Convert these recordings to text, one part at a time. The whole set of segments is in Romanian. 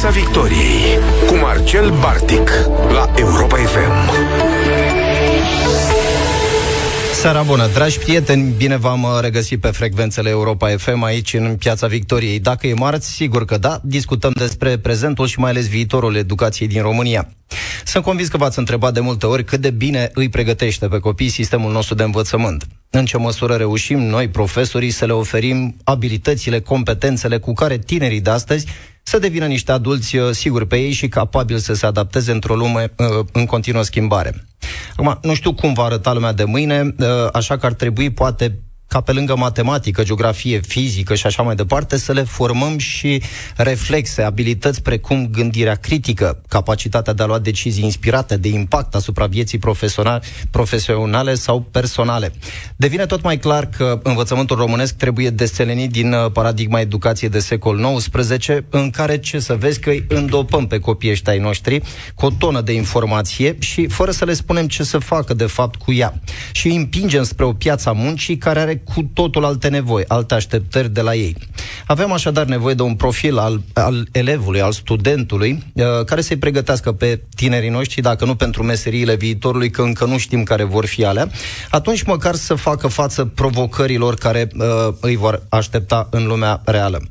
Piața Victoriei cu Marcel Bartic la Europa FM. Seara bună, dragi prieteni, bine v-am uh, regăsit pe frecvențele Europa FM aici în Piața Victoriei. Dacă e marți, sigur că da, discutăm despre prezentul și mai ales viitorul educației din România. Sunt convins că v-ați întrebat de multe ori cât de bine îi pregătește pe copii sistemul nostru de învățământ. În ce măsură reușim noi, profesorii, să le oferim abilitățile, competențele cu care tinerii de astăzi să devină niște adulți uh, siguri pe ei și capabili să se adapteze într-o lume uh, în continuă schimbare. Acum, nu știu cum va arăta lumea de mâine, uh, așa că ar trebui poate ca pe lângă matematică, geografie, fizică și așa mai departe, să le formăm și reflexe, abilități precum gândirea critică, capacitatea de a lua decizii inspirate de impact asupra vieții profesionale sau personale. Devine tot mai clar că învățământul românesc trebuie deselenit din uh, paradigma educației de secol XIX, în care, ce să vezi, că îi îndopăm pe copiii ăștia ai noștri cu o tonă de informație și fără să le spunem ce să facă de fapt cu ea. Și îi împingem spre o piață a muncii care are cu totul alte nevoi, alte așteptări de la ei. Avem așadar nevoie de un profil al, al elevului, al studentului, uh, care să-i pregătească pe tinerii noștri, dacă nu pentru meseriile viitorului, că încă nu știm care vor fi alea, atunci măcar să facă față provocărilor care uh, îi vor aștepta în lumea reală.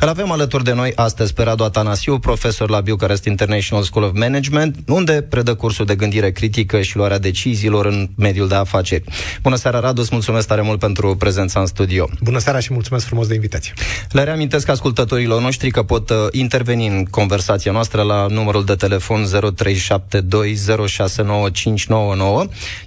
Îl avem alături de noi astăzi pe Radu Atanasiu, profesor la Bucharest International School of Management, unde predă cursul de gândire critică și luarea deciziilor în mediul de afaceri. Bună seara, Radu, îți mulțumesc tare mult pentru prezența în studio. Bună seara și mulțumesc frumos de invitație. Le reamintesc ascultătorilor noștri că pot uh, interveni în conversația noastră la numărul de telefon 0372069599,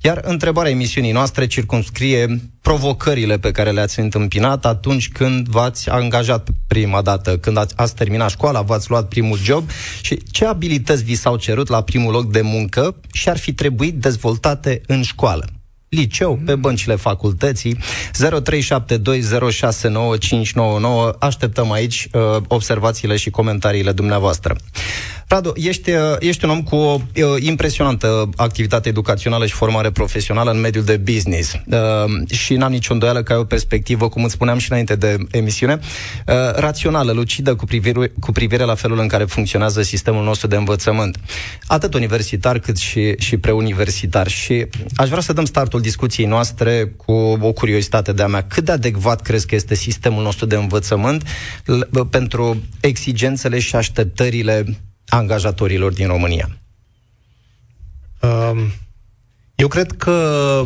iar întrebarea emisiunii noastre circumscrie provocările pe care le-ați întâmpinat atunci când v-ați angajat prima dată, când ați, ați terminat școala, v-ați luat primul job și ce abilități vi s-au cerut la primul loc de muncă și ar fi trebuit dezvoltate în școală? liceu, pe băncile facultății 0372069599 Așteptăm aici uh, observațiile și comentariile dumneavoastră. Radu, ești, uh, ești un om cu o uh, impresionantă activitate educațională și formare profesională în mediul de business. Uh, și n-am nicio îndoială că ai o perspectivă, cum îți spuneam și înainte de emisiune, uh, rațională, lucidă cu privire, cu privire la felul în care funcționează sistemul nostru de învățământ. Atât universitar cât și, și preuniversitar. Și aș vrea să dăm startul discuției noastre cu o curiozitate de-a mea. Cât de adecvat crezi că este sistemul nostru de învățământ l- pentru exigențele și așteptările angajatorilor din România? Um, eu cred că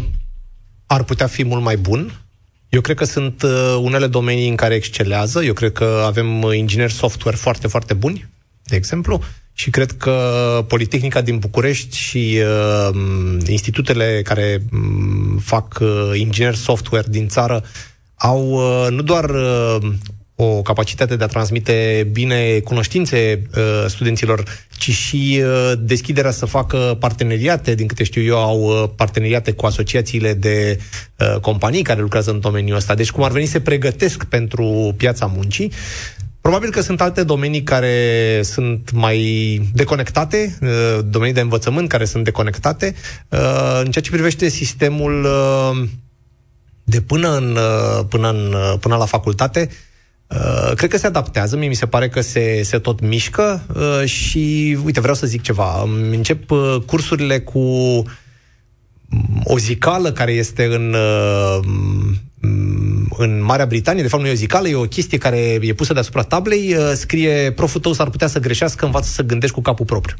ar putea fi mult mai bun. Eu cred că sunt uh, unele domenii în care excelează. Eu cred că avem ingineri software foarte, foarte buni, de exemplu, și cred că Politehnica din București și uh, institutele care um, fac uh, ingineri software din țară au uh, nu doar uh, o capacitate de a transmite bine cunoștințe uh, studenților, ci și uh, deschiderea să facă parteneriate, din câte știu eu, au uh, parteneriate cu asociațiile de uh, companii care lucrează în domeniul ăsta. Deci, cum ar veni, se pregătesc pentru piața muncii. Probabil că sunt alte domenii care sunt mai deconectate, uh, domenii de învățământ care sunt deconectate. Uh, în ceea ce privește sistemul uh, de până, în, până, în, până la facultate, Uh, cred că se adaptează, mie mi se pare că se, se tot mișcă uh, și, uite, vreau să zic ceva. Încep uh, cursurile cu o zicală care este în, uh, în Marea Britanie, de fapt nu e o zicală, e o chestie care e pusă deasupra tablei, uh, scrie proful tău s-ar putea să greșească, învață să gândești cu capul propriu.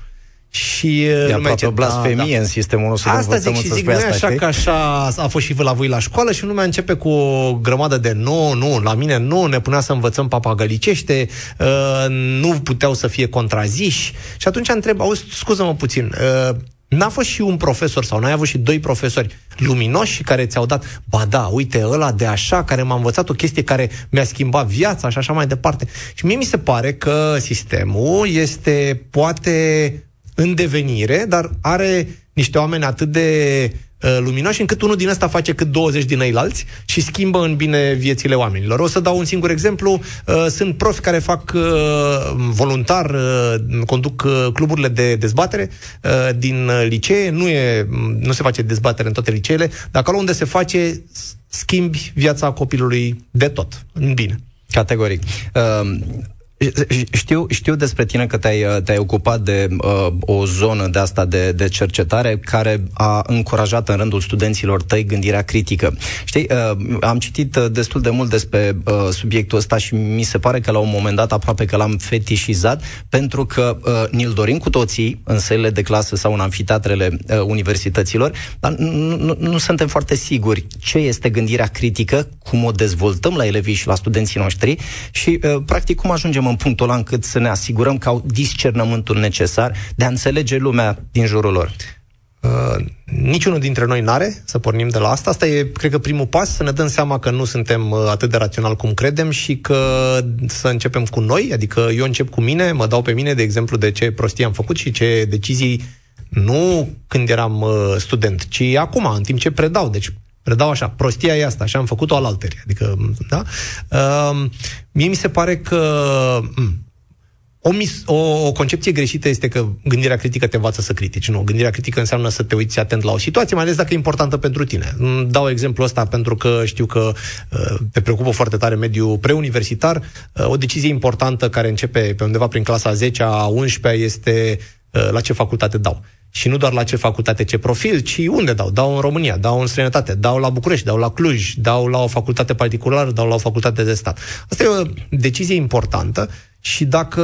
Și uh, e aproape o blasfemie da, da. în sistemul nostru Asta zic și zic, nu e așa că așa a fost și la voi la școală și lumea începe cu o grămadă de nu, nu, la mine nu, ne punea să învățăm papagălicește, uh, nu puteau să fie contraziși. Și atunci întreb, auzi, scuză-mă puțin, uh, N-a fost și un profesor sau n-ai avut și doi profesori luminoși care ți-au dat, ba da, uite, ăla de așa, care m-a învățat o chestie care mi-a schimbat viața și așa mai departe. Și mie mi se pare că sistemul este poate în devenire, dar are niște oameni atât de uh, luminoși încât unul din ăsta face cât 20 din ei alți și schimbă în bine viețile oamenilor. O să dau un singur exemplu. Uh, sunt profi care fac uh, voluntar, uh, conduc uh, cluburile de dezbatere uh, din licee. Nu, e, nu se face dezbatere în toate liceele, dar acolo unde se face, schimbi viața copilului de tot, în bine. Categoric. Uh, Știu, știu despre tine că te-ai, te-ai ocupat de uh, o zonă de asta de, de cercetare care a încurajat în rândul studenților tăi gândirea critică. Știi, uh, am citit uh, destul de mult despre uh, subiectul ăsta și mi se pare că la un moment dat aproape că l-am fetișizat pentru că uh, ni-l dorim cu toții în sălile de clasă sau în anfiteatrele uh, universităților, dar nu, nu, nu suntem foarte siguri ce este gândirea critică, cum o dezvoltăm la elevii și la studenții noștri și, uh, practic, cum ajungem în punctul ăla încât să ne asigurăm că au discernământul necesar de a înțelege lumea din jurul lor. Uh, niciunul dintre noi n-are să pornim de la asta. Asta e, cred că, primul pas, să ne dăm seama că nu suntem uh, atât de rațional cum credem și că să începem cu noi, adică eu încep cu mine, mă dau pe mine de exemplu de ce prostii am făcut și ce decizii nu când eram uh, student, ci acum, în timp ce predau. Deci predau așa, prostia e asta, așa am făcut-o al alteri. Adică, da? Uh, mie mi se pare că mm, o, mis- o, o concepție greșită este că gândirea critică te învață să critici. Nu, gândirea critică înseamnă să te uiți atent la o situație, mai ales dacă e importantă pentru tine. Dau exemplu ăsta pentru că știu că uh, te preocupă foarte tare mediul preuniversitar. Uh, o decizie importantă care începe pe undeva prin clasa 10-a, 11-a este uh, la ce facultate dau. Și nu doar la ce facultate, ce profil, ci unde dau. Dau în România, dau în străinătate, dau la București, dau la Cluj, dau la o facultate particulară, dau la o facultate de stat. Asta e o decizie importantă și dacă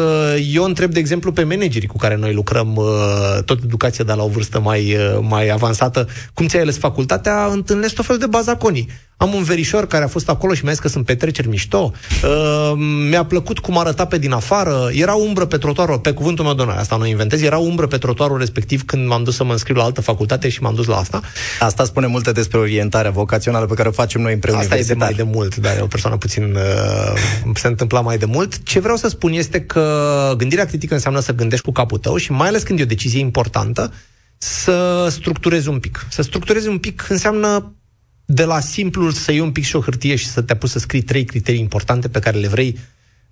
eu întreb, de exemplu, pe managerii cu care noi lucrăm uh, tot educația, dar la o vârstă mai, uh, mai avansată, cum ți-ai ales facultatea, întâlnesc tot felul de bazaconii. Am un verișor care a fost acolo și mi-a zis că sunt petreceri mișto. Uh, mi-a plăcut cum arăta pe din afară. Era umbră pe trotuarul, pe cuvântul meu de noi, asta nu inventez, era umbră pe trotuarul respectiv când m-am dus să mă înscriu la altă facultate și m-am dus la asta. Asta spune multe despre orientarea vocațională pe care o facem noi împreună. Asta e de mai de mult, dar e o persoană puțin uh, se întâmpla mai de mult. Ce vreau să spun este că gândirea critică înseamnă să gândești cu capul tău și mai ales când e o decizie importantă, să structurezi un pic. Să structurezi un pic înseamnă de la simplul să iei un pic și o hârtie și să te apuci să scrii trei criterii importante pe care le vrei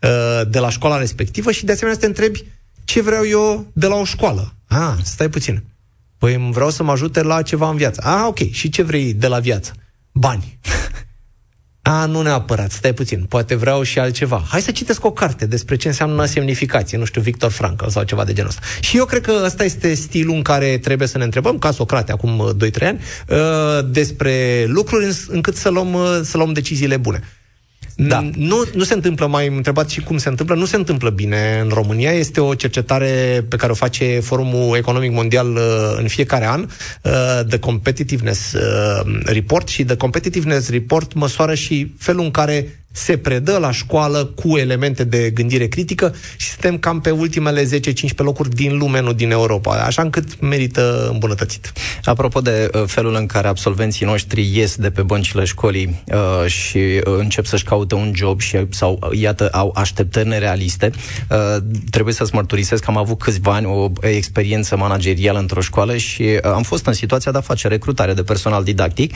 uh, de la școala respectivă și de asemenea să te întrebi ce vreau eu de la o școală. Ah, stai puțin. Păi vreau să mă ajute la ceva în viață. Ah, ok. Și ce vrei de la viață? Bani. A, nu neapărat, stai puțin, poate vreau și altceva. Hai să citesc o carte despre ce înseamnă semnificație, nu știu, Victor Frankl sau ceva de genul ăsta. Și eu cred că ăsta este stilul în care trebuie să ne întrebăm, ca Socrate acum 2-3 ani, uh, despre lucruri încât să luăm, uh, să luăm deciziile bune. Da. Nu, nu se întâmplă, mai întrebat și cum se întâmplă, nu se întâmplă bine în România. Este o cercetare pe care o face Forumul Economic Mondial uh, în fiecare an, uh, The Competitiveness uh, Report, și The Competitiveness Report măsoară și felul în care se predă la școală cu elemente de gândire critică și suntem cam pe ultimele 10-15 locuri din lume, nu din Europa, așa încât merită îmbunătățit. Apropo de uh, felul în care absolvenții noștri ies de pe băncile școlii uh, și uh, încep să-și caute un job și sau, uh, iată, au așteptări nerealiste, uh, trebuie să-ți mărturisesc că am avut câțiva ani o experiență managerială într-o școală și uh, am fost în situația de a face recrutare de personal didactic.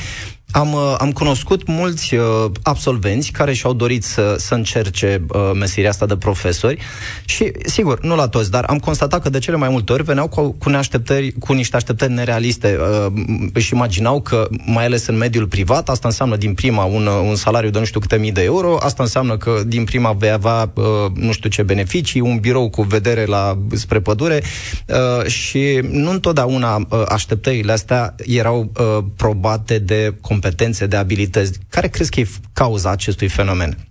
Am, uh, am cunoscut mulți uh, absolvenți care și-au dorit să, să încerce uh, meseria asta de profesori și, sigur, nu la toți, dar am constatat că de cele mai multe ori veneau cu, cu, neașteptări, cu niște așteptări nerealiste. Uh, își imaginau că, mai ales în mediul privat, asta înseamnă din prima un, un salariu de nu știu câte mii de euro, asta înseamnă că din prima vei avea uh, nu știu ce beneficii, un birou cu vedere la spre pădure uh, și nu întotdeauna uh, așteptările astea erau uh, probate de competențe, de abilități. Care crezi că e cauza acestui fenomen?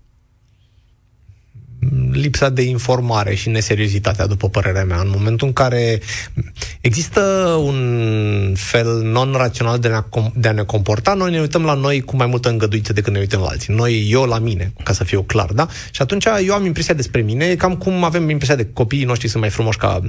Lipsa de informare și neseriozitatea, după părerea mea. În momentul în care există un fel non-rațional de, de a ne comporta, noi ne uităm la noi cu mai multă îngăduință decât ne uităm la alții. Noi, eu la mine, ca să fiu clar, da? Și atunci eu am impresia despre mine, cam cum avem impresia de copiii noștri sunt mai frumoși ca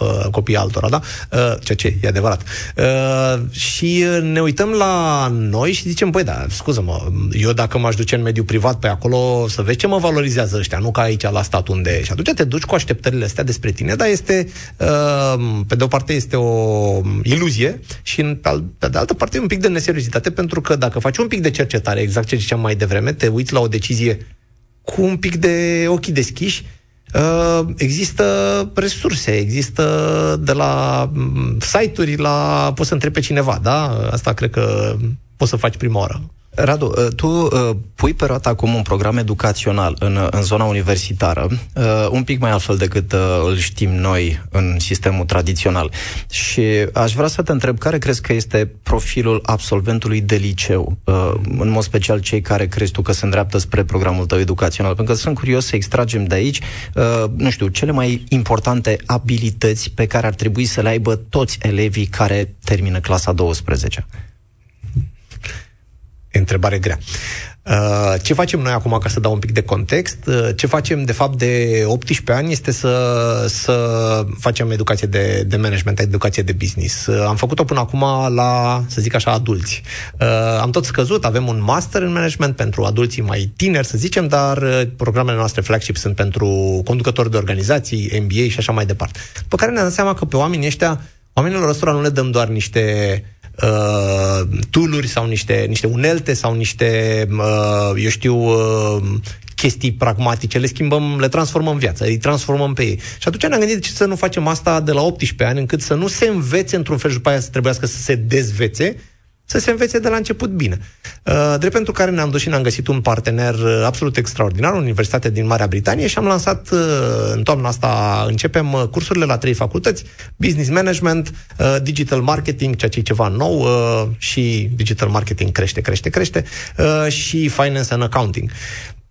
uh, copiii altora, da? Uh, ceea ce e adevărat. Uh, și ne uităm la noi și zicem, băi, da, scuză-mă, eu dacă m-aș duce în mediul privat pe acolo să vezi ce mă valorizează ăștia, nu ca aici la stat unde... Și atunci te duci cu așteptările astea despre tine, dar este, uh, pe de o parte este o iluzie și pe de altă parte un pic de neseriozitate, pentru că dacă faci un pic de cercetare, exact ce ziceam mai devreme, te uiți la o decizie cu un pic de ochii deschiși, Uh, există resurse, există de la mm, site-uri la... poți să întrebi pe cineva, da? Asta cred că poți să faci prima oară. Radu, uh, tu uh, pui pe roată acum un program educațional în, uh, în zona universitară, uh, un pic mai altfel decât uh, îl știm noi în sistemul tradițional. Și aș vrea să te întreb care crezi că este profilul absolventului de liceu, uh, în mod special cei care crezi tu că se îndreaptă spre programul tău educațional, pentru că sunt curios să extragem de aici, uh, nu știu, cele mai importante abilități pe care ar trebui să le aibă toți elevii care termină clasa 12. Întrebare grea. Uh, ce facem noi acum, ca să dau un pic de context? Uh, ce facem, de fapt, de 18 ani este să, să facem educație de, de management, educație de business. Uh, am făcut-o până acum la, să zic așa, adulți. Am tot scăzut, avem un master în management pentru adulții mai tineri, să zicem, dar programele noastre flagship sunt pentru conducători de organizații, MBA și așa mai departe. După care ne-am dat seama că pe oamenii ăștia, oamenilor ăstora nu le dăm doar niște uh, tooluri sau niște, niște unelte sau niște, uh, eu știu, uh, chestii pragmatice, le schimbăm, le transformăm în viață, îi transformăm pe ei. Și atunci ne-am gândit de ce să nu facem asta de la 18 ani, încât să nu se învețe într-un fel și după aia să trebuiască să se dezvețe, să se învețe de la început bine. Uh, drept pentru care ne-am dus și ne-am găsit un partener uh, absolut extraordinar, Universitatea din Marea Britanie și am lansat uh, în toamna asta, începem cursurile la trei facultăți, Business Management, Digital Marketing, ceea ce e ceva nou și Digital Marketing crește, crește, crește și Finance and Accounting.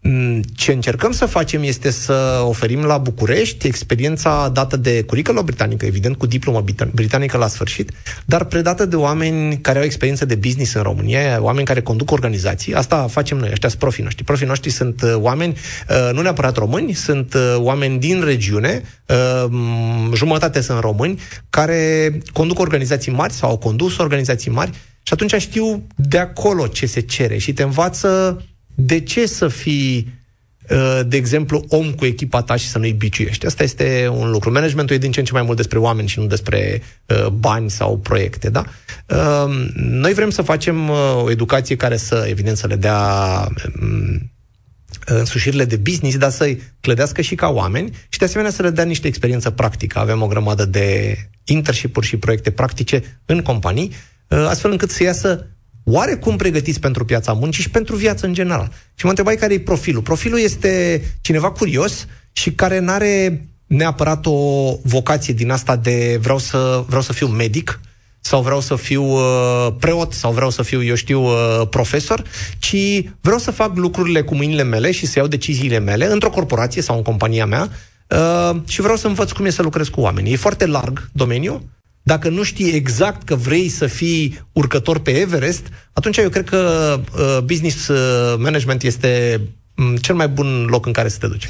Mm, ce încercăm să facem este să oferim la București experiența dată de curriculum britanică, evident cu diplomă britanică la sfârșit, dar predată de oameni care au experiență de business în România, oameni care conduc organizații. Asta facem noi, ăștia sunt profii noștri. Profii noștri sunt uh, oameni, uh, nu neapărat români, sunt uh, oameni din regiune, jumătate sunt români, care conduc organizații mari sau au condus organizații mari și atunci știu de acolo ce se cere și te învață de ce să fii uh, de exemplu, om cu echipa ta și să nu-i biciuiești. Asta este un lucru. Managementul e din ce în ce mai mult despre oameni și nu despre uh, bani sau proiecte, da? Uh, noi vrem să facem uh, o educație care să, evident, să le dea um, însușirile de business, dar să-i clădească și ca oameni și, de asemenea, să le dea niște experiență practică. Avem o grămadă de internship-uri și proiecte practice în companii, uh, astfel încât să iasă oarecum pregătiți pentru piața muncii și pentru viață în general. Și mă întrebai care e profilul. Profilul este cineva curios și care nu are neapărat o vocație din asta de vreau să, vreau să fiu medic sau vreau să fiu uh, preot sau vreau să fiu, eu știu, uh, profesor, ci vreau să fac lucrurile cu mâinile mele și să iau deciziile mele într-o corporație sau în compania mea uh, și vreau să învăț cum e să lucrez cu oameni. E foarte larg domeniul, dacă nu știi exact că vrei să fii urcător pe Everest, atunci eu cred că uh, business uh, management este um, cel mai bun loc în care să te duci.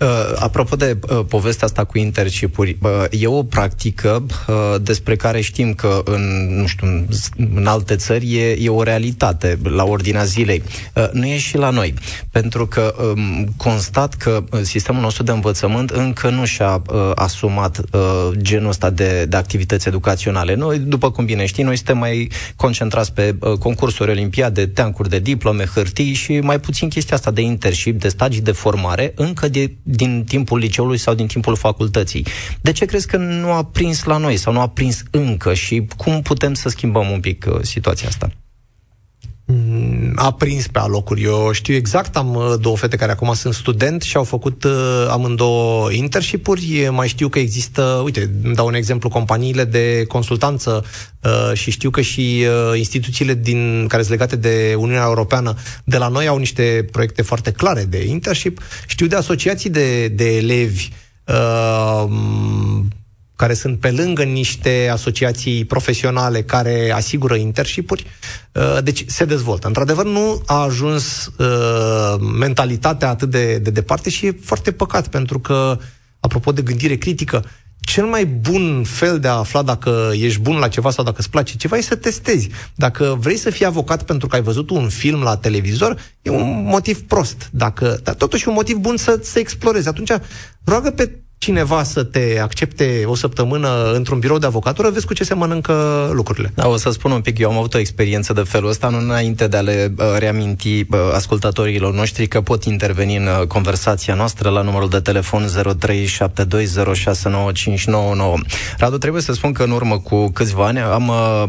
Uh, apropo de uh, povestea asta cu internship-uri, uh, e o practică uh, despre care știm că în, nu știu, în, în alte țări e, e o realitate la ordinea zilei. Uh, nu e și la noi, pentru că um, constat că uh, sistemul nostru de învățământ încă nu și-a uh, asumat uh, genul ăsta de, de activități educaționale. Noi, după cum bine știi, noi suntem mai concentrați pe uh, concursuri olimpiade, teancuri de diplome, hârtii și mai puțin chestia asta de internship, de stagii de formare, încă de din timpul liceului sau din timpul facultății. De ce crezi că nu a prins la noi sau nu a prins încă și cum putem să schimbăm un pic uh, situația asta? Mm, a prins pe alocuri. Eu știu exact, am uh, două fete care acum sunt student și au făcut uh, amândouă internship-uri. Mai știu că există, uite, îmi dau un exemplu, companiile de consultanță uh, și știu că și uh, instituțiile din care sunt legate de Uniunea Europeană de la noi au niște proiecte foarte clare de internship. Știu de asociații de, de elevi uh, care sunt pe lângă niște asociații profesionale care asigură internship-uri, uh, deci se dezvoltă. Într-adevăr, nu a ajuns uh, mentalitatea atât de, de departe și e foarte păcat, pentru că, apropo de gândire critică, cel mai bun fel de a afla dacă ești bun la ceva sau dacă îți place ceva e să testezi. Dacă vrei să fii avocat pentru că ai văzut un film la televizor, e un motiv prost. Dacă, dar totuși un motiv bun să, să explorezi. Atunci, roagă pe cineva să te accepte o săptămână într-un birou de avocatură, vezi cu ce se mănâncă lucrurile. Da, o să spun un pic, eu am avut o experiență de felul ăsta, nu înainte de a le uh, reaminti uh, ascultătorilor noștri că pot interveni în uh, conversația noastră la numărul de telefon 0372069599. Radu, trebuie să spun că în urmă cu câțiva ani am, uh,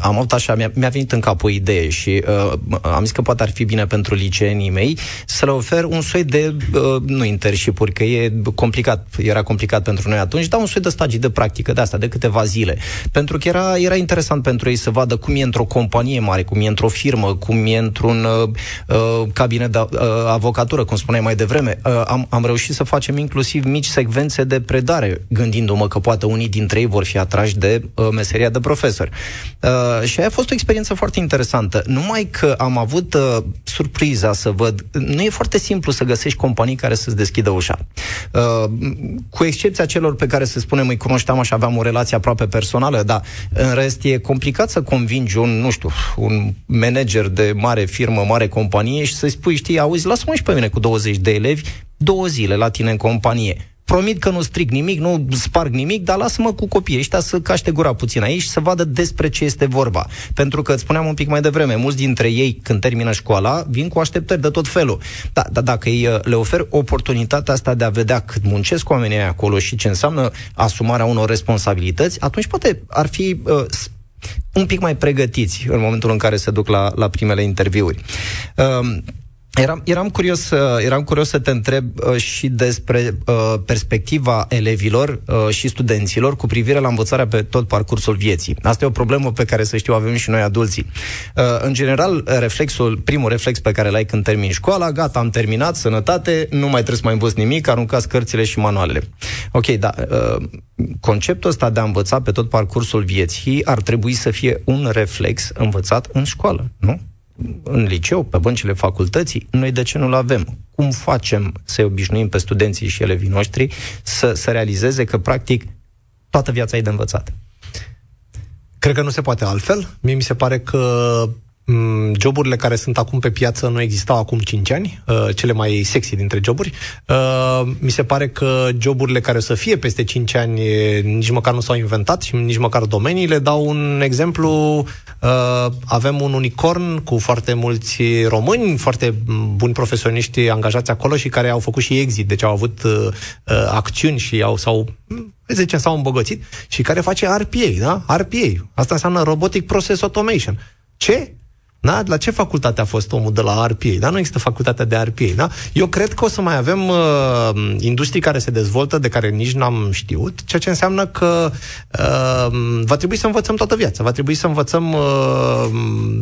am avut așa, mi-a, mi-a venit în cap o idee și uh, am zis că poate ar fi bine pentru liceenii mei să le ofer un soi de, uh, nu internship că e complicat era complicat pentru noi atunci, dar un soi de stagii de practică de asta, de câteva zile. Pentru că era, era interesant pentru ei să vadă cum e într-o companie mare, cum e într-o firmă, cum e într-un uh, uh, cabinet de uh, avocatură, cum spuneai mai devreme. Uh, am, am reușit să facem inclusiv mici secvențe de predare, gândindu-mă că poate unii dintre ei vor fi atrași de uh, meseria de profesor. Uh, și aia a fost o experiență foarte interesantă. Numai că am avut uh, surpriza să văd, nu e foarte simplu să găsești companii care să-ți deschidă ușa. Uh, cu excepția celor pe care, să spunem, îi cunoșteam și aveam o relație aproape personală, dar în rest e complicat să convingi un, nu știu, un manager de mare firmă, mare companie și să-i spui, știi, auzi, lasă-mă și pe mine cu 20 de elevi două zile la tine în companie promit că nu stric nimic, nu sparg nimic, dar lasă-mă cu copiii ăștia să caște gura puțin aici și să vadă despre ce este vorba. Pentru că, îți spuneam un pic mai devreme, mulți dintre ei, când termină școala, vin cu așteptări de tot felul. Da, dar dacă îi, uh, le ofer oportunitatea asta de a vedea cât muncesc oamenii acolo și ce înseamnă asumarea unor responsabilități, atunci poate ar fi uh, un pic mai pregătiți în momentul în care se duc la, la primele interviuri. Uh, Eram, eram, curios, eram curios să te întreb uh, și despre uh, perspectiva elevilor uh, și studenților cu privire la învățarea pe tot parcursul vieții. Asta e o problemă pe care, să știu, avem și noi adulții. Uh, în general, reflexul, primul reflex pe care l-ai când termini școala, gata, am terminat, sănătate, nu mai trebuie să mai învăț nimic, aruncați cărțile și manualele. Ok, da, uh, conceptul ăsta de a învăța pe tot parcursul vieții ar trebui să fie un reflex învățat în școală, nu? În liceu, pe băncile facultății, noi de ce nu-l avem? Cum facem să obișnuim pe studenții și elevii noștri să, să realizeze că, practic, toată viața e de învățat? Cred că nu se poate altfel. Mie mi se pare că Mm, joburile care sunt acum pe piață nu existau acum 5 ani, uh, cele mai sexy dintre joburi. Uh, mi se pare că joburile care să fie peste 5 ani nici măcar nu s-au inventat și nici măcar domeniile. Dau un exemplu, uh, avem un unicorn cu foarte mulți români, foarte buni profesioniști angajați acolo și care au făcut și exit, deci au avut acțiuni și au, sau zicem, s-au îmbogățit și care face RPA, da? RPA. Asta înseamnă Robotic Process Automation. Ce? Da? La ce facultate a fost omul de la RPA? Da? Nu există facultatea de RPA. Da? Eu cred că o să mai avem uh, industrii care se dezvoltă, de care nici n-am știut, ceea ce înseamnă că uh, va trebui să învățăm toată viața. Va trebui să învățăm uh,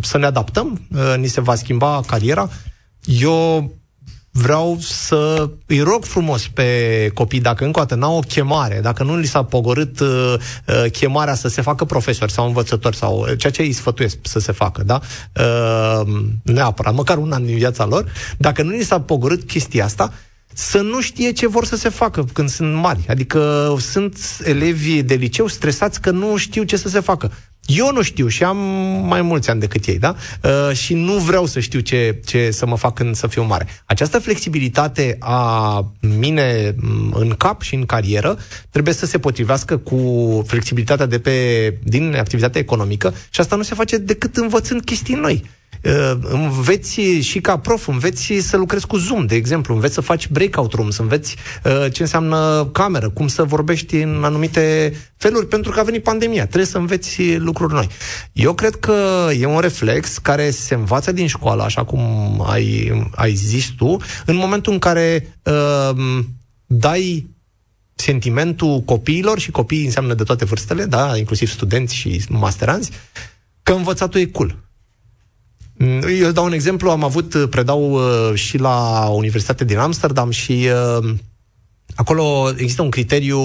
să ne adaptăm, uh, ni se va schimba cariera. Eu vreau să îi rog frumos pe copii, dacă încă o dată n-au o chemare, dacă nu li s-a pogorât uh, uh, chemarea să se facă profesori sau învățători sau uh, ceea ce îi sfătuiesc să se facă, da? Uh, neapărat, măcar un an din viața lor, dacă nu li s-a pogorât chestia asta, să nu știe ce vor să se facă când sunt mari. Adică sunt elevi de liceu stresați că nu știu ce să se facă. Eu nu știu și am mai mulți ani decât ei, da? Uh, și nu vreau să știu ce, ce să mă fac când să fiu mare. Această flexibilitate a mine mm, în cap și în carieră trebuie să se potrivească cu flexibilitatea de pe, din activitatea economică și asta nu se face decât învățând chestii noi. Uh, înveți și ca prof, înveți să lucrezi cu Zoom, de exemplu, înveți să faci breakout rooms, înveți uh, ce înseamnă cameră, cum să vorbești în anumite feluri, pentru că a venit pandemia. Trebuie să înveți lucruri noi. Eu cred că e un reflex care se învață din școală, așa cum ai, ai zis tu, în momentul în care uh, dai sentimentul copiilor, și copiii înseamnă de toate vârstele, da, inclusiv studenți și masteranți, că învățatul e cool. Mm, eu dau un exemplu, am avut, uh, predau uh, și la Universitatea din Amsterdam și uh, acolo există un criteriu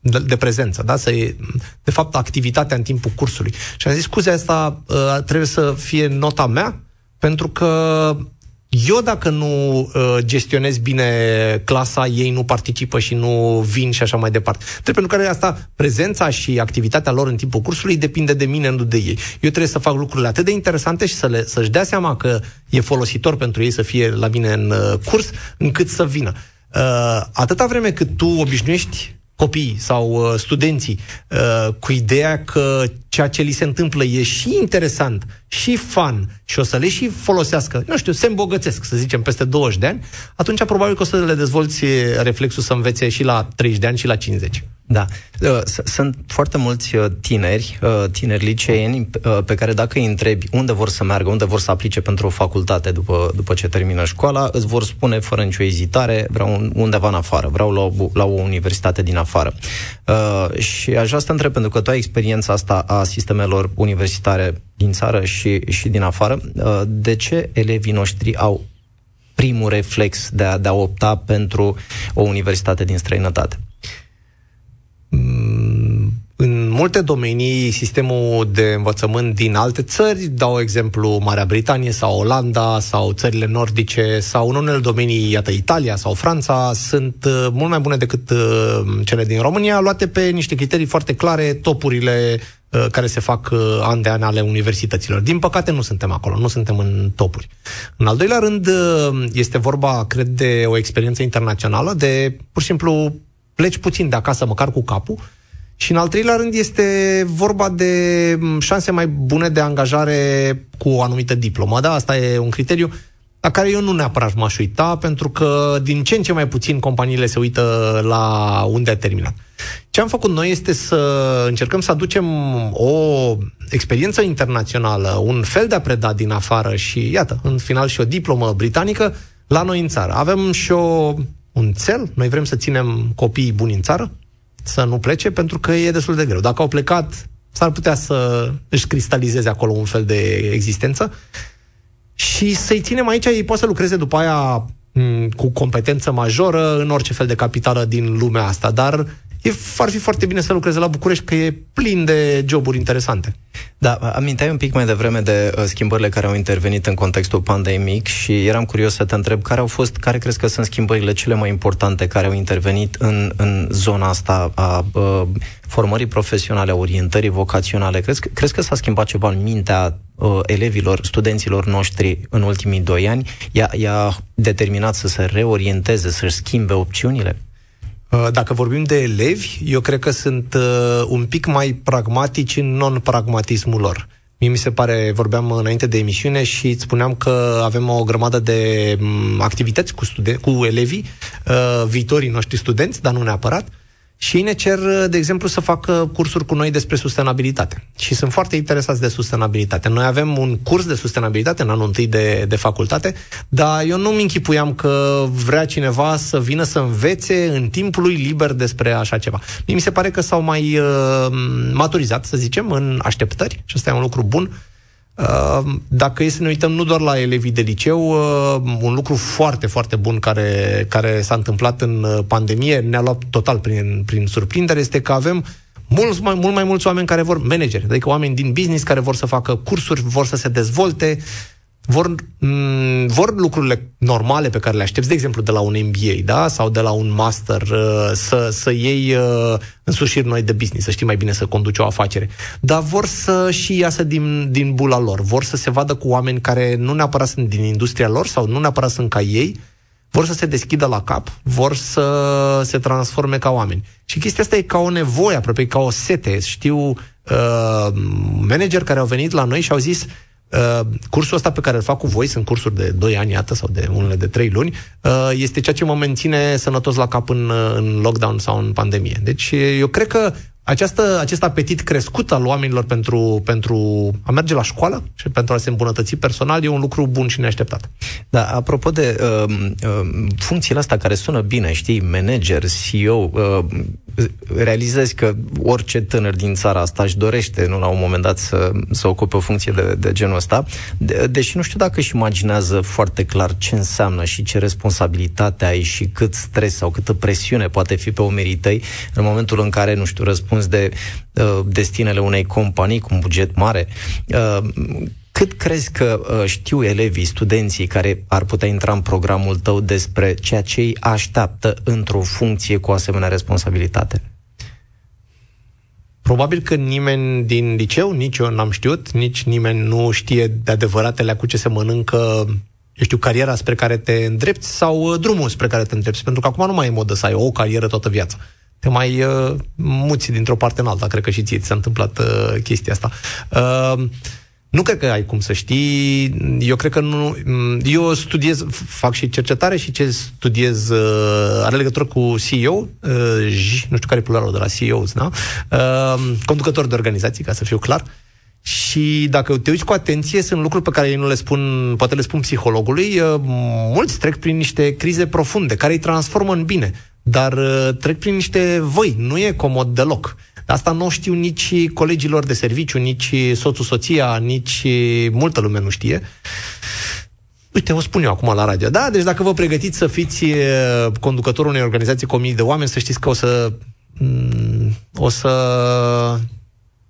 de, de prezență, da? Să e, de fapt, activitatea în timpul cursului. Și am zis, scuze, asta trebuie să fie nota mea, pentru că eu dacă nu uh, gestionez bine clasa, ei nu participă și nu vin și așa mai departe. Trebuie pentru care asta, prezența și activitatea lor în timpul cursului depinde de mine, nu de ei. Eu trebuie să fac lucrurile atât de interesante și să le, să-și dea seama că e folositor pentru ei să fie la mine în uh, curs, încât să vină. Uh, atâta vreme cât tu obișnuiești copiii sau uh, studenții uh, cu ideea că ceea ce li se întâmplă e și interesant, și fun, și o să le și folosească, nu știu, se îmbogățesc, să zicem, peste 20 de ani, atunci probabil că o să le dezvolți reflexul să învețe și la 30 de ani și la 50. Da. Uh, sunt foarte mulți uh, tineri, uh, tineri liceeni, pe care dacă îi întrebi unde vor să meargă, unde vor să aplice pentru o facultate după, după ce termină școala, îți vor spune fără nicio ezitare, vreau undeva în afară, vreau la o, la o universitate din afară. și aș vrea să te întreb, pentru că tu ai experiența asta a sistemelor universitare din țară și, și din afară, de ce elevii noștri au primul reflex de a, de a opta pentru o universitate din străinătate? Mm, în multe domenii, sistemul de învățământ din alte țări, dau exemplu Marea Britanie sau Olanda sau țările nordice sau în unele domenii, iată, Italia sau Franța, sunt uh, mult mai bune decât uh, cele din România, luate pe niște criterii foarte clare, topurile uh, care se fac an de an ale universităților. Din păcate nu suntem acolo, nu suntem în topuri. În al doilea rând, este vorba, cred, de o experiență internațională, de pur și simplu pleci puțin de acasă, măcar cu capul, și în al treilea rând este vorba de șanse mai bune de angajare cu o anumită diplomă. Da, asta e un criteriu la care eu nu neapărat m-aș uita, pentru că din ce în ce mai puțin companiile se uită la unde a terminat. Ce am făcut noi este să încercăm să aducem o experiență internațională, un fel de a preda din afară și, iată, în final și o diplomă britanică la noi în țară. Avem și o un cel, noi vrem să ținem copiii buni în țară, să nu plece, pentru că e destul de greu. Dacă au plecat, s-ar putea să își cristalizeze acolo un fel de existență și să-i ținem aici, ei pot să lucreze după aia cu competență majoră în orice fel de capitală din lumea asta, dar e, ar fi foarte bine să lucreze la București, că e plin de joburi interesante. Da, aminteai un pic mai devreme de uh, schimbările care au intervenit în contextul pandemic și eram curios să te întreb care au fost, care crezi că sunt schimbările cele mai importante care au intervenit în, în zona asta a a uh, formării profesionale, a orientării vocaționale. Crezi, crezi că s-a schimbat ceva în mintea a, uh, elevilor, studenților noștri în ultimii doi ani? I-a, i-a determinat să se reorienteze, să-și schimbe opțiunile? Uh, dacă vorbim de elevi, eu cred că sunt uh, un pic mai pragmatici în non-pragmatismul lor. Mie mi se pare, vorbeam înainte de emisiune și îți spuneam că avem o grămadă de um, activități cu, studen- cu elevii, uh, viitorii noștri studenți, dar nu neapărat, și ei ne cer, de exemplu, să facă cursuri cu noi despre sustenabilitate. Și sunt foarte interesați de sustenabilitate. Noi avem un curs de sustenabilitate în anul întâi de, de facultate, dar eu nu-mi închipuiam că vrea cineva să vină să învețe în timpul lui liber despre așa ceva. Mie mi se pare că s-au mai uh, maturizat, să zicem, în așteptări și asta e un lucru bun Uh, dacă e să ne uităm nu doar la elevii de liceu, uh, un lucru foarte, foarte bun care, care s-a întâmplat în uh, pandemie, ne-a luat total prin, prin surprindere, este că avem mulți mai, mult mai mulți oameni care vor, manageri, adică oameni din business care vor să facă cursuri, vor să se dezvolte, vor, m- mm, vor lucrurile normale pe care le aștepți, de exemplu, de la un MBA, da? Sau de la un master, uh, să, să iei uh, însușiri noi de business, să știi mai bine să conduci o afacere. Dar vor să și iasă din, din bula lor, vor să se vadă cu oameni care nu neapărat sunt din industria lor sau nu neapărat sunt ca ei, vor să se deschidă la cap, vor să se transforme ca oameni. Și chestia asta e ca o nevoie, aproape ca o sete. Știu uh, manageri care au venit la noi și au zis, Uh, cursul ăsta pe care îl fac cu voi, sunt cursuri de 2 ani, iată, sau de unele de 3 luni, uh, este ceea ce mă menține sănătos la cap în, uh, în lockdown sau în pandemie. Deci eu cred că această, acest apetit crescut al oamenilor pentru, pentru a merge la școală și pentru a se îmbunătăți personal e un lucru bun și neașteptat. Da, apropo de uh, uh, funcțiile astea care sună bine, știi, manager, CEO, uh, realizezi că orice tânăr din țara asta își dorește, nu la un moment dat, să, să ocupe o funcție de, de genul ăsta, de, deși nu știu dacă își imaginează foarte clar ce înseamnă și ce responsabilitate ai și cât stres sau câtă presiune poate fi pe umerii tăi în momentul în care, nu știu, răspunzi de uh, destinele unei companii cu un buget mare. Uh, cât crezi că uh, știu elevii, studenții care ar putea intra în programul tău despre ceea ce îi așteaptă într-o funcție cu asemenea responsabilitate? Probabil că nimeni din liceu, nici eu n-am știut, nici nimeni nu știe de adevăratele cu ce se mănâncă eu știu, cariera spre care te îndrepți sau uh, drumul spre care te îndrepți. Pentru că acum nu mai e modă să ai o carieră toată viața. Te mai uh, muți dintr-o parte în alta. Cred că și ție ți s-a întâmplat uh, chestia asta. Uh, nu cred că ai cum să știi. Eu cred că nu. Mm, eu studiez, fac și cercetare și ce studiez uh, are legătură cu CEO, uh, nu știu care e pluralul de la CEOs, da? Uh, conducător de organizații, ca să fiu clar. Și dacă te uiți cu atenție, sunt lucruri pe care ei nu le spun, poate le spun psihologului, uh, mulți trec prin niște crize profunde, care îi transformă în bine, dar uh, trec prin niște voi, nu e comod deloc. Asta nu știu nici colegilor de serviciu, nici soțul, soția, nici multă lume nu știe. Uite, o spun eu acum la radio. Da, deci dacă vă pregătiți să fiți conducătorul unei organizații cu mii de oameni, să știți că o să mm, o să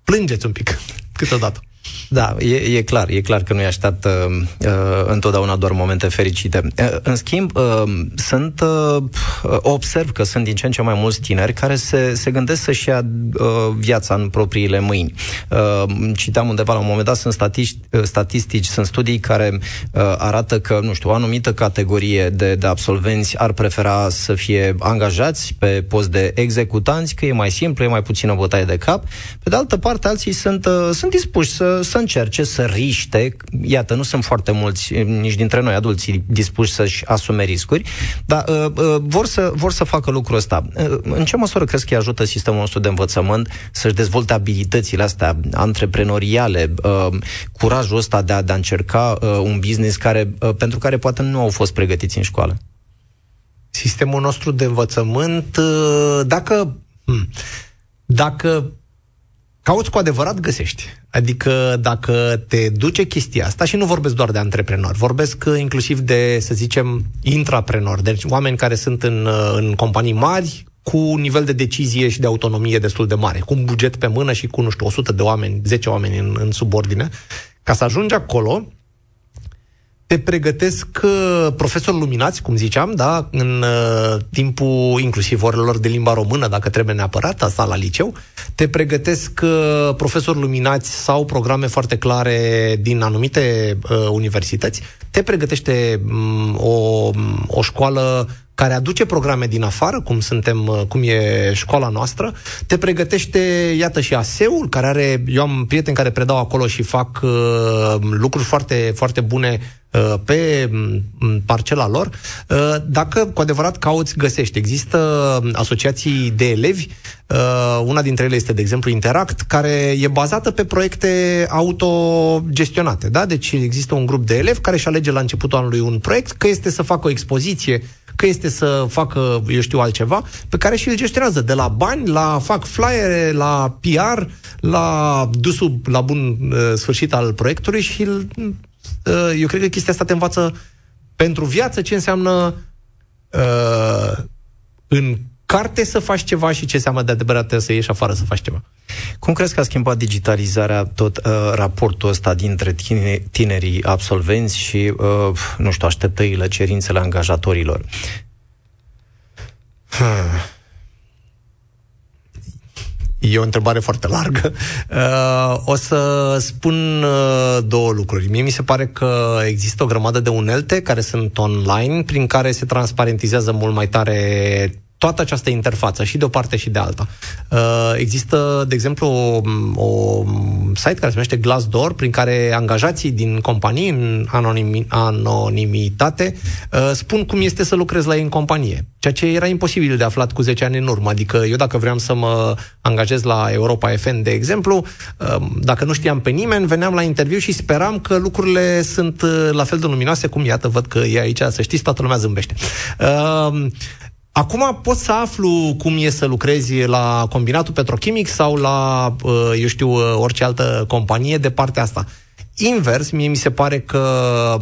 plângeți un pic câteodată. Da, e, e clar, e clar că nu-i așteaptă uh, întotdeauna doar momente fericite. Uh, în schimb, uh, sunt, uh, observ că sunt din ce în ce mai mulți tineri care se, se gândesc să-și ia uh, viața în propriile mâini. Uh, citam undeva la un moment dat, sunt statistici, uh, statistici sunt studii care uh, arată că, nu știu, o anumită categorie de, de absolvenți ar prefera să fie angajați pe post de executanți, că e mai simplu, e mai puțină bătaie de cap. Pe de altă parte, alții sunt, uh, sunt dispuși să, să încerce să riște, iată, nu sunt foarte mulți, nici dintre noi adulții, dispuși să-și asume riscuri, dar uh, uh, vor, să, vor să facă lucrul ăsta. Uh, în ce măsură crezi că îi ajută sistemul nostru de învățământ să-și dezvolte abilitățile astea antreprenoriale, uh, curajul ăsta de a, de a încerca uh, un business care, uh, pentru care poate nu au fost pregătiți în școală? Sistemul nostru de învățământ, uh, dacă... Hmm, dacă cauți cu adevărat, găsești. Adică dacă te duce chestia asta, și nu vorbesc doar de antreprenori, vorbesc inclusiv de, să zicem, intraprenori, deci oameni care sunt în, în companii mari, cu un nivel de decizie și de autonomie destul de mare, cu un buget pe mână și cu, nu știu, 100 de oameni, 10 oameni în, în subordine, ca să ajungi acolo, te pregătesc uh, profesori luminați, cum ziceam, da, în uh, timpul inclusiv orelor de limba română, dacă trebuie neapărat, asta la liceu, te pregătesc uh, profesori luminați sau programe foarte clare din anumite uh, universități, te pregătește um, o, o școală care aduce programe din afară, cum suntem, uh, cum e școala noastră, te pregătește, iată, și ASEul, care are, eu am prieteni care predau acolo și fac uh, lucruri foarte, foarte bune uh, pe mm, parcela lor, uh, dacă cu adevărat cauți, găsești. Există asociații de elevi, uh, una dintre ele este, de exemplu, Interact, care e bazată pe proiecte autogestionate. Da? Deci există un grup de elevi care își alege la începutul anului un proiect, că este să facă o expoziție că este să facă, eu știu, altceva, pe care și îl gestionează, de la bani, la fac flyere, la PR, la dusul la bun uh, sfârșit al proiectului și uh, eu cred că chestia asta te învață pentru viață ce înseamnă uh, în carte să faci ceva și ce înseamnă de adevărat să ieși afară să faci ceva. Cum crezi că a schimbat digitalizarea tot uh, raportul ăsta dintre tine, tinerii absolvenți și, uh, nu știu, așteptările, cerințele angajatorilor? Hmm. E o întrebare foarte largă. Uh, o să spun uh, două lucruri. Mie mi se pare că există o grămadă de unelte care sunt online, prin care se transparentizează mult mai tare toată această interfață, și de o parte și de alta. Uh, există, de exemplu, o, o site care se numește Glassdoor, prin care angajații din companii, în anonimi, anonimitate, uh, spun cum este să lucrezi la ei în companie. Ceea ce era imposibil de aflat cu 10 ani în urmă. Adică eu dacă vreau să mă angajez la Europa FM, de exemplu, uh, dacă nu știam pe nimeni, veneam la interviu și speram că lucrurile sunt uh, la fel de luminoase cum, iată, văd că e aici, să știți, toată lumea zâmbește. Uh, Acum pot să aflu cum e să lucrezi la combinatul petrochimic sau la, uh, eu știu, uh, orice altă companie de partea asta. Invers, mie mi se pare că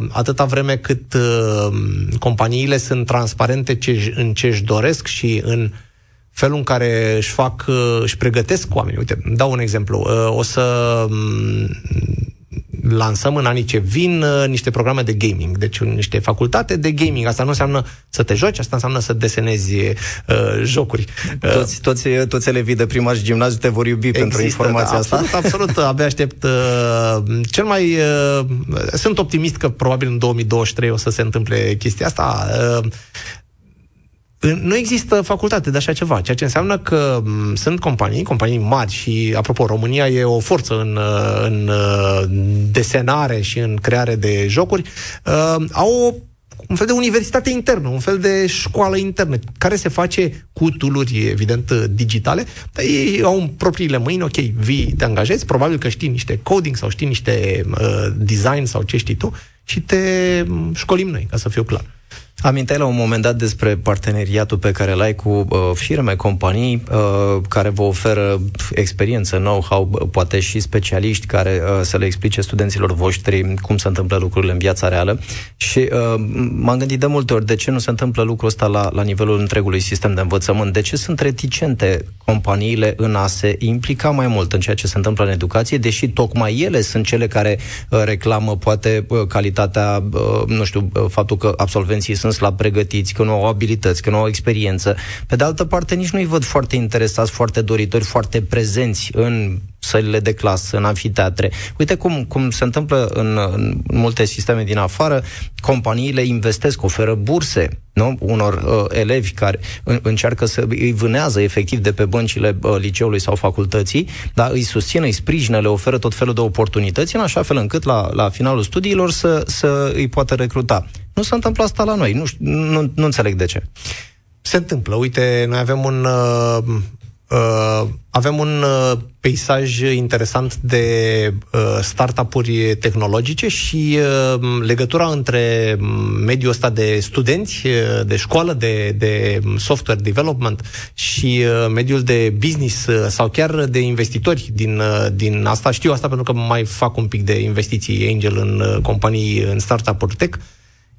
atâta vreme cât uh, companiile sunt transparente ce, în ce își doresc și în felul în care își fac, își pregătesc oamenii. Uite, dau un exemplu. O să lansăm în anii ce vin uh, niște programe de gaming, deci niște facultate de gaming. Asta nu înseamnă să te joci, asta înseamnă să desenezi uh, jocuri. Uh, toți, toți, toți elevii de primar și gimnaziu te vor iubi Există, pentru informația da, asta. Absolut, absolut. Abia aștept. Uh, cel mai... Uh, sunt optimist că probabil în 2023 o să se întâmple chestia asta. Uh, nu există facultate de așa ceva, ceea ce înseamnă că sunt companii, companii mari și, apropo, România e o forță în, în desenare și în creare de jocuri, uh, au o un fel de universitate internă, un fel de școală internă, care se face cu tooluri, evident, digitale, dar ei au în propriile mâini, ok, vii, te angajezi, probabil că știi niște coding sau știi niște uh, design sau ce știi tu și te școlim noi, ca să fiu clar. Aminteai la un moment dat despre parteneriatul pe care l-ai cu uh, firme, companii uh, care vă oferă experiență, know-how, poate și specialiști care uh, să le explice studenților voștri cum se întâmplă lucrurile în viața reală. Și uh, m-am gândit de multe ori de ce nu se întâmplă lucrul ăsta la, la nivelul întregului sistem de învățământ. De ce sunt reticente companiile în a se implica mai mult în ceea ce se întâmplă în educație, deși tocmai ele sunt cele care uh, reclamă poate uh, calitatea, uh, nu știu, uh, faptul că absolvenții sunt sunt slab pregătiți, că nu au abilități, că nu au experiență. Pe de altă parte, nici nu-i văd foarte interesați, foarte doritori, foarte prezenți în sălile de clasă, în anfiteatre. Uite cum, cum se întâmplă în, în multe sisteme din afară, companiile investesc, oferă burse nu? unor uh, elevi care în, încearcă să îi vânează efectiv de pe băncile uh, liceului sau facultății, dar îi susțin, îi sprijină, le oferă tot felul de oportunități, în așa fel încât la, la finalul studiilor să, să îi poată recruta. Nu se întâmplă asta la noi. Nu, nu, nu înțeleg de ce. Se întâmplă. Uite, noi avem un uh, Uh, avem un uh, peisaj interesant de uh, startup-uri tehnologice și uh, legătura între mediul ăsta de studenți, uh, de școală, de, de software development și uh, mediul de business uh, sau chiar de investitori din, uh, din asta. Știu asta pentru că mai fac un pic de investiții angel în uh, companii, în startup-uri tech. Uh,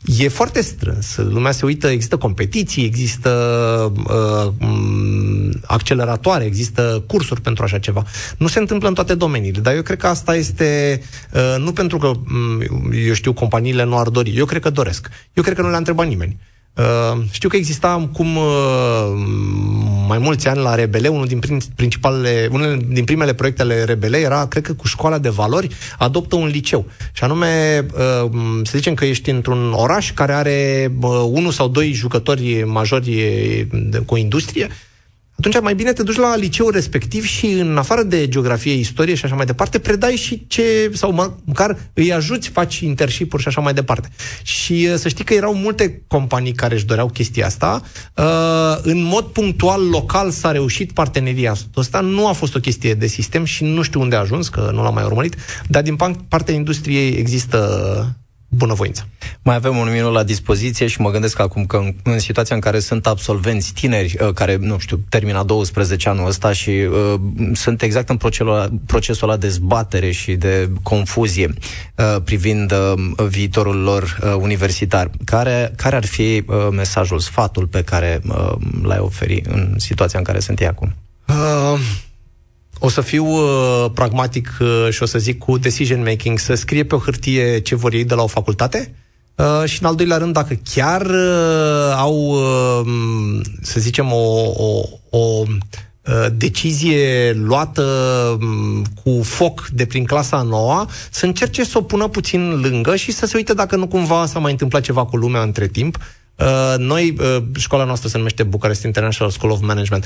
E foarte strâns. Lumea se uită, există competiții, există uh, acceleratoare, există cursuri pentru așa ceva. Nu se întâmplă în toate domeniile, dar eu cred că asta este uh, nu pentru că, eu știu, companiile nu ar dori. Eu cred că doresc. Eu cred că nu le-a întrebat nimeni. Uh, știu că exista cum uh, mai mulți ani la RBL, unul din principalele, unul din primele proiectele RBL era, cred că cu școala de valori, adoptă un liceu. Și anume, uh, să zicem că ești într-un oraș care are uh, unul sau doi jucători majori de, cu industrie atunci mai bine te duci la liceul respectiv și în afară de geografie, istorie și așa mai departe, predai și ce, sau măcar îi ajuți, faci internship și așa mai departe. Și uh, să știi că erau multe companii care își doreau chestia asta. Uh, în mod punctual, local, s-a reușit parteneriatul ăsta. Nu a fost o chestie de sistem și nu știu unde a ajuns, că nu l-am mai urmărit, dar din partea industriei există bunăvoință. Mai avem un minut la dispoziție și mă gândesc acum că în, în situația în care sunt absolvenți tineri uh, care, nu știu, termină 12 anul ăsta și uh, sunt exact în procesul, procesul ăla de zbatere și de confuzie uh, privind uh, viitorul lor uh, universitar, care, care ar fi uh, mesajul, sfatul pe care uh, l-ai oferi în situația în care sunt ei acum? Uh, o să fiu uh, pragmatic uh, și o să zic cu decision making, să scrie pe o hârtie ce vor ei de la o facultate uh, și în al doilea rând, dacă chiar uh, au, uh, să zicem, o, o, o uh, decizie luată um, cu foc de prin clasa noua, să încerce să o pună puțin lângă și să se uite dacă nu cumva s-a mai întâmplat ceva cu lumea între timp. Uh, noi, uh, școala noastră se numește Bucharest International School of Management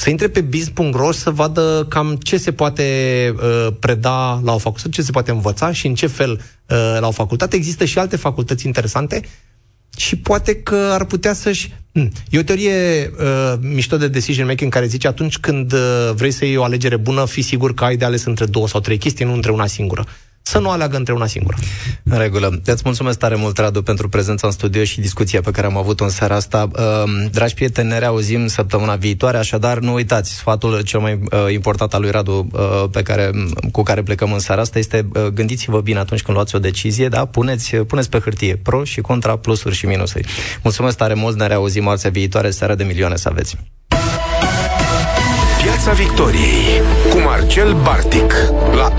să intre pe biz.ro să vadă cam ce se poate uh, preda la o facultate, ce se poate învăța și în ce fel uh, la o facultate. Există și alte facultăți interesante și poate că ar putea să-și... Hmm. E o teorie uh, mișto de decision making care zice atunci când uh, vrei să iei o alegere bună, fi sigur că ai de ales între două sau trei chestii, nu între una singură să nu aleagă între una singură. În regulă. Îți mulțumesc tare mult, Radu, pentru prezența în studio și discuția pe care am avut-o în seara asta. Uh, dragi prieteni, ne reauzim săptămâna viitoare, așadar nu uitați, sfatul cel mai uh, important al lui Radu uh, pe care, cu care plecăm în seara asta este uh, gândiți-vă bine atunci când luați o decizie, da? Puneți, puneți pe hârtie pro și contra, plusuri și minusuri. Mulțumesc tare mult, ne reauzim marțea viitoare, seara de milioane să aveți. Piața Victoriei cu Marcel Bartic la